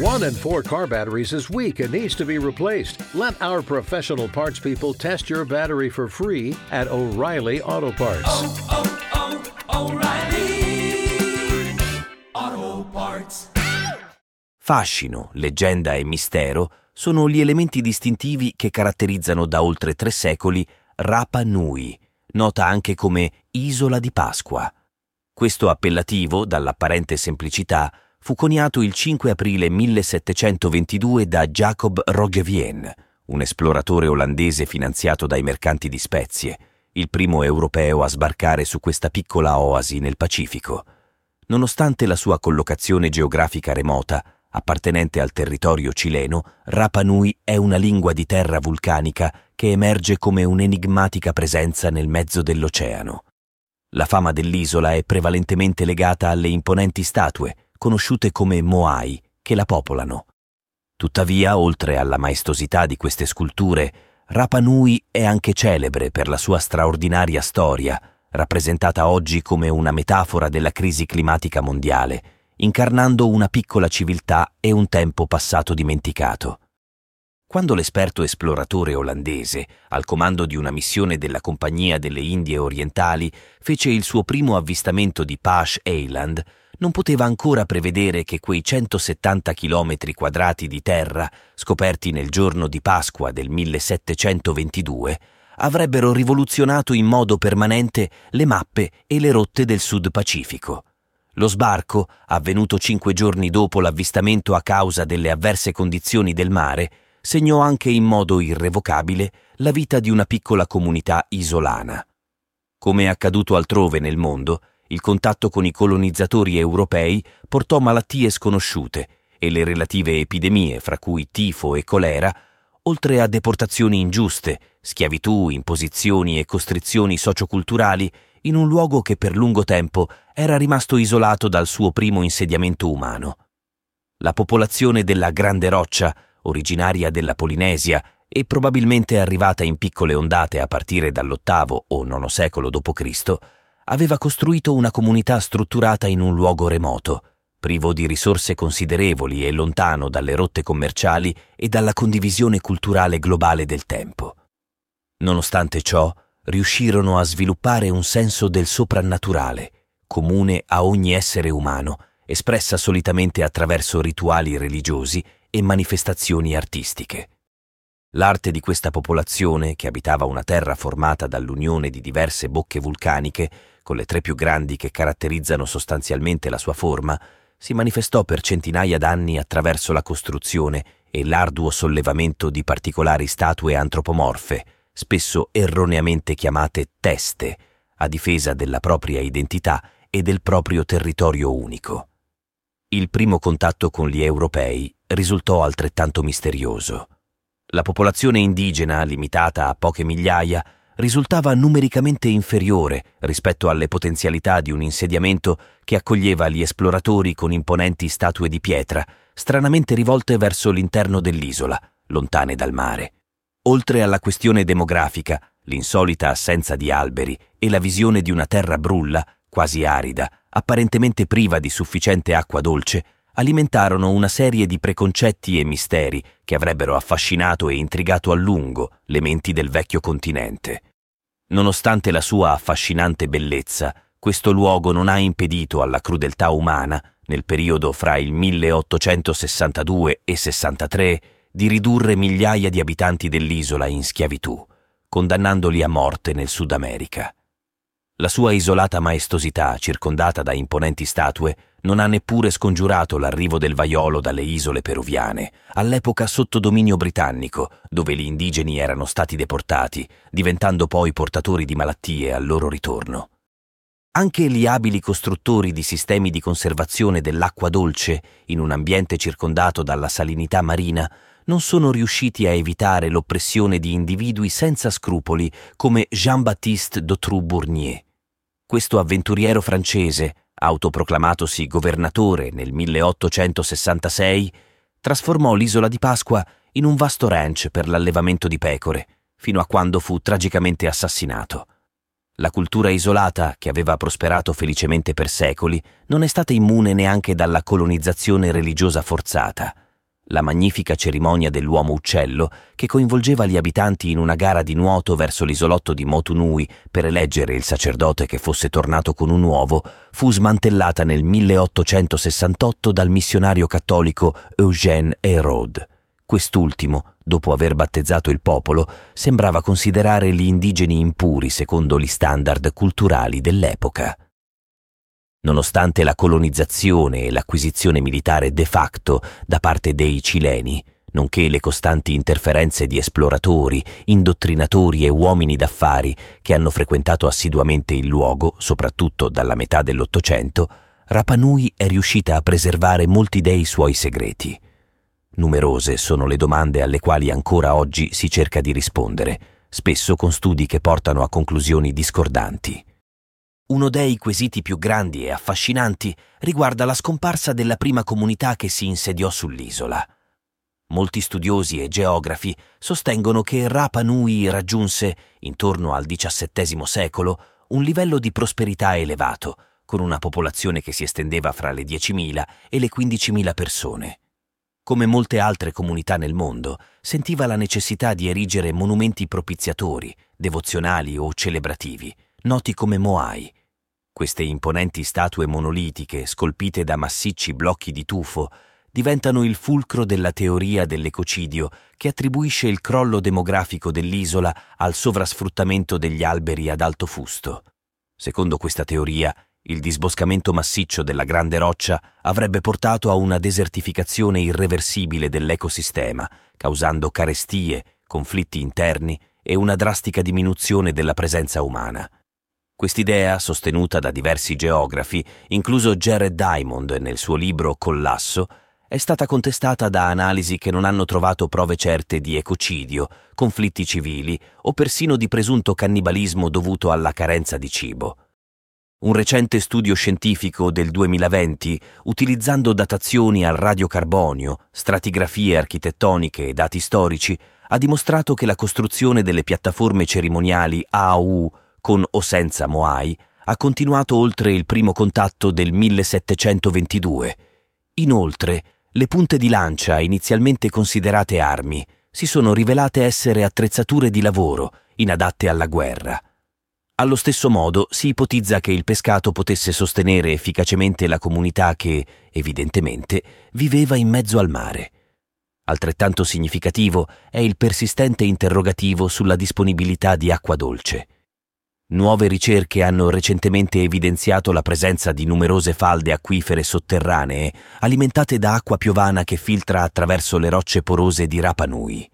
One in four car batteries is weak and needs to be replaced. Let our professional parts people test your battery for free at O'Reilly Auto Parts. Oh, oh, O'Reilly Auto Parts. Fascino, leggenda e mistero sono gli elementi distintivi che caratterizzano da oltre tre secoli Rapa Nui, nota anche come Isola di Pasqua. Questo appellativo, dall'apparente semplicità, fu coniato il 5 aprile 1722 da Jacob Roggeveen, un esploratore olandese finanziato dai mercanti di spezie, il primo europeo a sbarcare su questa piccola oasi nel Pacifico. Nonostante la sua collocazione geografica remota, appartenente al territorio cileno, Rapa Nui è una lingua di terra vulcanica che emerge come un'enigmatica presenza nel mezzo dell'oceano. La fama dell'isola è prevalentemente legata alle imponenti statue, conosciute come Moai, che la popolano. Tuttavia, oltre alla maestosità di queste sculture, Rapa Nui è anche celebre per la sua straordinaria storia, rappresentata oggi come una metafora della crisi climatica mondiale, incarnando una piccola civiltà e un tempo passato dimenticato. Quando l'esperto esploratore olandese, al comando di una missione della Compagnia delle Indie Orientali, fece il suo primo avvistamento di Pash Eiland, non poteva ancora prevedere che quei 170 chilometri quadrati di terra, scoperti nel giorno di Pasqua del 1722, avrebbero rivoluzionato in modo permanente le mappe e le rotte del Sud Pacifico. Lo sbarco, avvenuto cinque giorni dopo l'avvistamento a causa delle avverse condizioni del mare, segnò anche in modo irrevocabile la vita di una piccola comunità isolana. Come è accaduto altrove nel mondo, il contatto con i colonizzatori europei portò malattie sconosciute e le relative epidemie, fra cui tifo e colera, oltre a deportazioni ingiuste, schiavitù, imposizioni e costrizioni socioculturali, in un luogo che per lungo tempo era rimasto isolato dal suo primo insediamento umano. La popolazione della Grande Roccia, originaria della Polinesia e probabilmente arrivata in piccole ondate a partire dall'ottavo o nono secolo d.C., aveva costruito una comunità strutturata in un luogo remoto, privo di risorse considerevoli e lontano dalle rotte commerciali e dalla condivisione culturale globale del tempo. Nonostante ciò, riuscirono a sviluppare un senso del soprannaturale, comune a ogni essere umano, espressa solitamente attraverso rituali religiosi e manifestazioni artistiche. L'arte di questa popolazione, che abitava una terra formata dall'unione di diverse bocche vulcaniche, con le tre più grandi che caratterizzano sostanzialmente la sua forma, si manifestò per centinaia d'anni attraverso la costruzione e l'arduo sollevamento di particolari statue antropomorfe, spesso erroneamente chiamate teste, a difesa della propria identità e del proprio territorio unico. Il primo contatto con gli europei risultò altrettanto misterioso. La popolazione indigena, limitata a poche migliaia, risultava numericamente inferiore rispetto alle potenzialità di un insediamento che accoglieva gli esploratori con imponenti statue di pietra, stranamente rivolte verso l'interno dell'isola, lontane dal mare. Oltre alla questione demografica, l'insolita assenza di alberi e la visione di una terra brulla, quasi arida, apparentemente priva di sufficiente acqua dolce, alimentarono una serie di preconcetti e misteri che avrebbero affascinato e intrigato a lungo le menti del vecchio continente. Nonostante la sua affascinante bellezza, questo luogo non ha impedito alla crudeltà umana, nel periodo fra il 1862 e 63, di ridurre migliaia di abitanti dell'isola in schiavitù, condannandoli a morte nel Sud America. La sua isolata maestosità, circondata da imponenti statue, non ha neppure scongiurato l'arrivo del vaiolo dalle isole peruviane, all'epoca sotto dominio britannico, dove gli indigeni erano stati deportati, diventando poi portatori di malattie al loro ritorno. Anche gli abili costruttori di sistemi di conservazione dell'acqua dolce in un ambiente circondato dalla salinità marina non sono riusciti a evitare l'oppressione di individui senza scrupoli come Jean-Baptiste d'Autru-Bournier. Questo avventuriero francese, autoproclamatosi governatore nel 1866, trasformò l'isola di Pasqua in un vasto ranch per l'allevamento di pecore, fino a quando fu tragicamente assassinato. La cultura isolata, che aveva prosperato felicemente per secoli, non è stata immune neanche dalla colonizzazione religiosa forzata. La magnifica cerimonia dell'uomo uccello, che coinvolgeva gli abitanti in una gara di nuoto verso l'isolotto di Motunui per eleggere il sacerdote che fosse tornato con un uovo, fu smantellata nel 1868 dal missionario cattolico Eugène Hérode. Quest'ultimo, dopo aver battezzato il popolo, sembrava considerare gli indigeni impuri secondo gli standard culturali dell'epoca. Nonostante la colonizzazione e l'acquisizione militare de facto da parte dei cileni, nonché le costanti interferenze di esploratori, indottrinatori e uomini d'affari che hanno frequentato assiduamente il luogo, soprattutto dalla metà dell'Ottocento, Rapanui è riuscita a preservare molti dei suoi segreti. Numerose sono le domande alle quali ancora oggi si cerca di rispondere, spesso con studi che portano a conclusioni discordanti. Uno dei quesiti più grandi e affascinanti riguarda la scomparsa della prima comunità che si insediò sull'isola. Molti studiosi e geografi sostengono che Rapa Nui raggiunse, intorno al XVII secolo, un livello di prosperità elevato, con una popolazione che si estendeva fra le 10.000 e le 15.000 persone come molte altre comunità nel mondo, sentiva la necessità di erigere monumenti propiziatori, devozionali o celebrativi, noti come Moai. Queste imponenti statue monolitiche, scolpite da massicci blocchi di tufo, diventano il fulcro della teoria dell'ecocidio che attribuisce il crollo demografico dell'isola al sovrasfruttamento degli alberi ad alto fusto. Secondo questa teoria, il disboscamento massiccio della grande roccia avrebbe portato a una desertificazione irreversibile dell'ecosistema, causando carestie, conflitti interni e una drastica diminuzione della presenza umana. Quest'idea, sostenuta da diversi geografi, incluso Jared Diamond nel suo libro Collasso, è stata contestata da analisi che non hanno trovato prove certe di ecocidio, conflitti civili o persino di presunto cannibalismo dovuto alla carenza di cibo. Un recente studio scientifico del 2020, utilizzando datazioni al radiocarbonio, stratigrafie architettoniche e dati storici, ha dimostrato che la costruzione delle piattaforme cerimoniali AU con o senza Moai ha continuato oltre il primo contatto del 1722. Inoltre, le punte di lancia, inizialmente considerate armi, si sono rivelate essere attrezzature di lavoro, inadatte alla guerra. Allo stesso modo si ipotizza che il pescato potesse sostenere efficacemente la comunità che, evidentemente, viveva in mezzo al mare. Altrettanto significativo è il persistente interrogativo sulla disponibilità di acqua dolce. Nuove ricerche hanno recentemente evidenziato la presenza di numerose falde acquifere sotterranee alimentate da acqua piovana che filtra attraverso le rocce porose di Rapa Nui.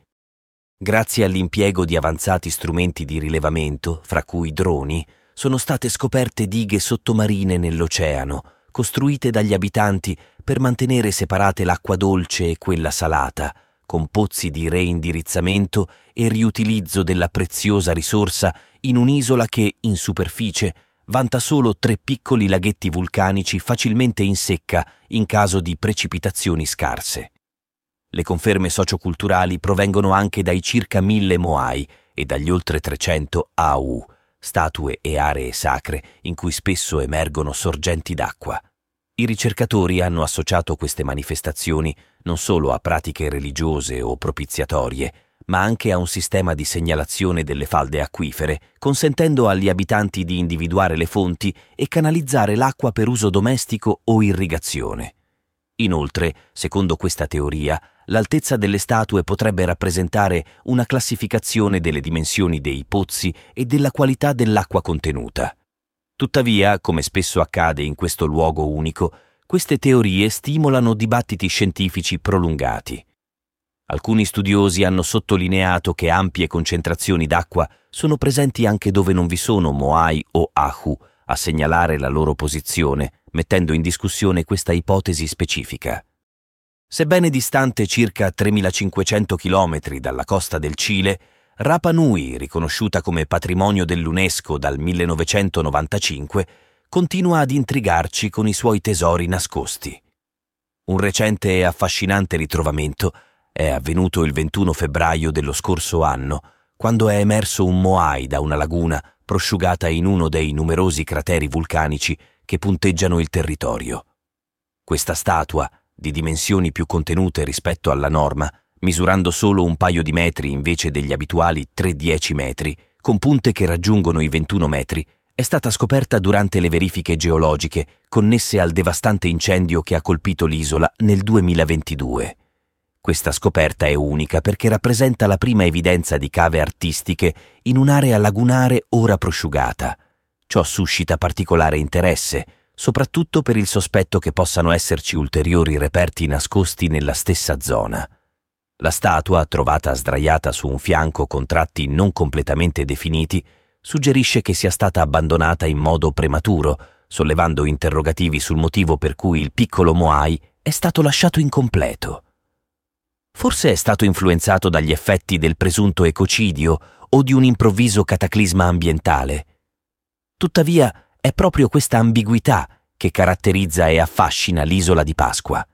Grazie all'impiego di avanzati strumenti di rilevamento, fra cui droni, sono state scoperte dighe sottomarine nell'oceano, costruite dagli abitanti per mantenere separate l'acqua dolce e quella salata, con pozzi di reindirizzamento e riutilizzo della preziosa risorsa in un'isola che, in superficie, vanta solo tre piccoli laghetti vulcanici facilmente in secca in caso di precipitazioni scarse. Le conferme socioculturali provengono anche dai circa mille Moai e dagli oltre 300 AU, statue e aree sacre in cui spesso emergono sorgenti d'acqua. I ricercatori hanno associato queste manifestazioni non solo a pratiche religiose o propiziatorie, ma anche a un sistema di segnalazione delle falde acquifere, consentendo agli abitanti di individuare le fonti e canalizzare l'acqua per uso domestico o irrigazione. Inoltre, secondo questa teoria, l'altezza delle statue potrebbe rappresentare una classificazione delle dimensioni dei pozzi e della qualità dell'acqua contenuta. Tuttavia, come spesso accade in questo luogo unico, queste teorie stimolano dibattiti scientifici prolungati. Alcuni studiosi hanno sottolineato che ampie concentrazioni d'acqua sono presenti anche dove non vi sono moai o ahu, a segnalare la loro posizione, mettendo in discussione questa ipotesi specifica. Sebbene distante circa 3500 km dalla costa del Cile, Rapa Nui, riconosciuta come patrimonio dell'UNESCO dal 1995, continua ad intrigarci con i suoi tesori nascosti. Un recente e affascinante ritrovamento è avvenuto il 21 febbraio dello scorso anno, quando è emerso un moai da una laguna prosciugata in uno dei numerosi crateri vulcanici che punteggiano il territorio. Questa statua, di dimensioni più contenute rispetto alla norma, misurando solo un paio di metri invece degli abituali 3-10 metri, con punte che raggiungono i 21 metri, è stata scoperta durante le verifiche geologiche connesse al devastante incendio che ha colpito l'isola nel 2022. Questa scoperta è unica perché rappresenta la prima evidenza di cave artistiche in un'area lagunare ora prosciugata. Ciò suscita particolare interesse, soprattutto per il sospetto che possano esserci ulteriori reperti nascosti nella stessa zona. La statua, trovata sdraiata su un fianco con tratti non completamente definiti, suggerisce che sia stata abbandonata in modo prematuro, sollevando interrogativi sul motivo per cui il piccolo Moai è stato lasciato incompleto. Forse è stato influenzato dagli effetti del presunto ecocidio o di un improvviso cataclisma ambientale. Tuttavia, è proprio questa ambiguità che caratterizza e affascina l'isola di Pasqua.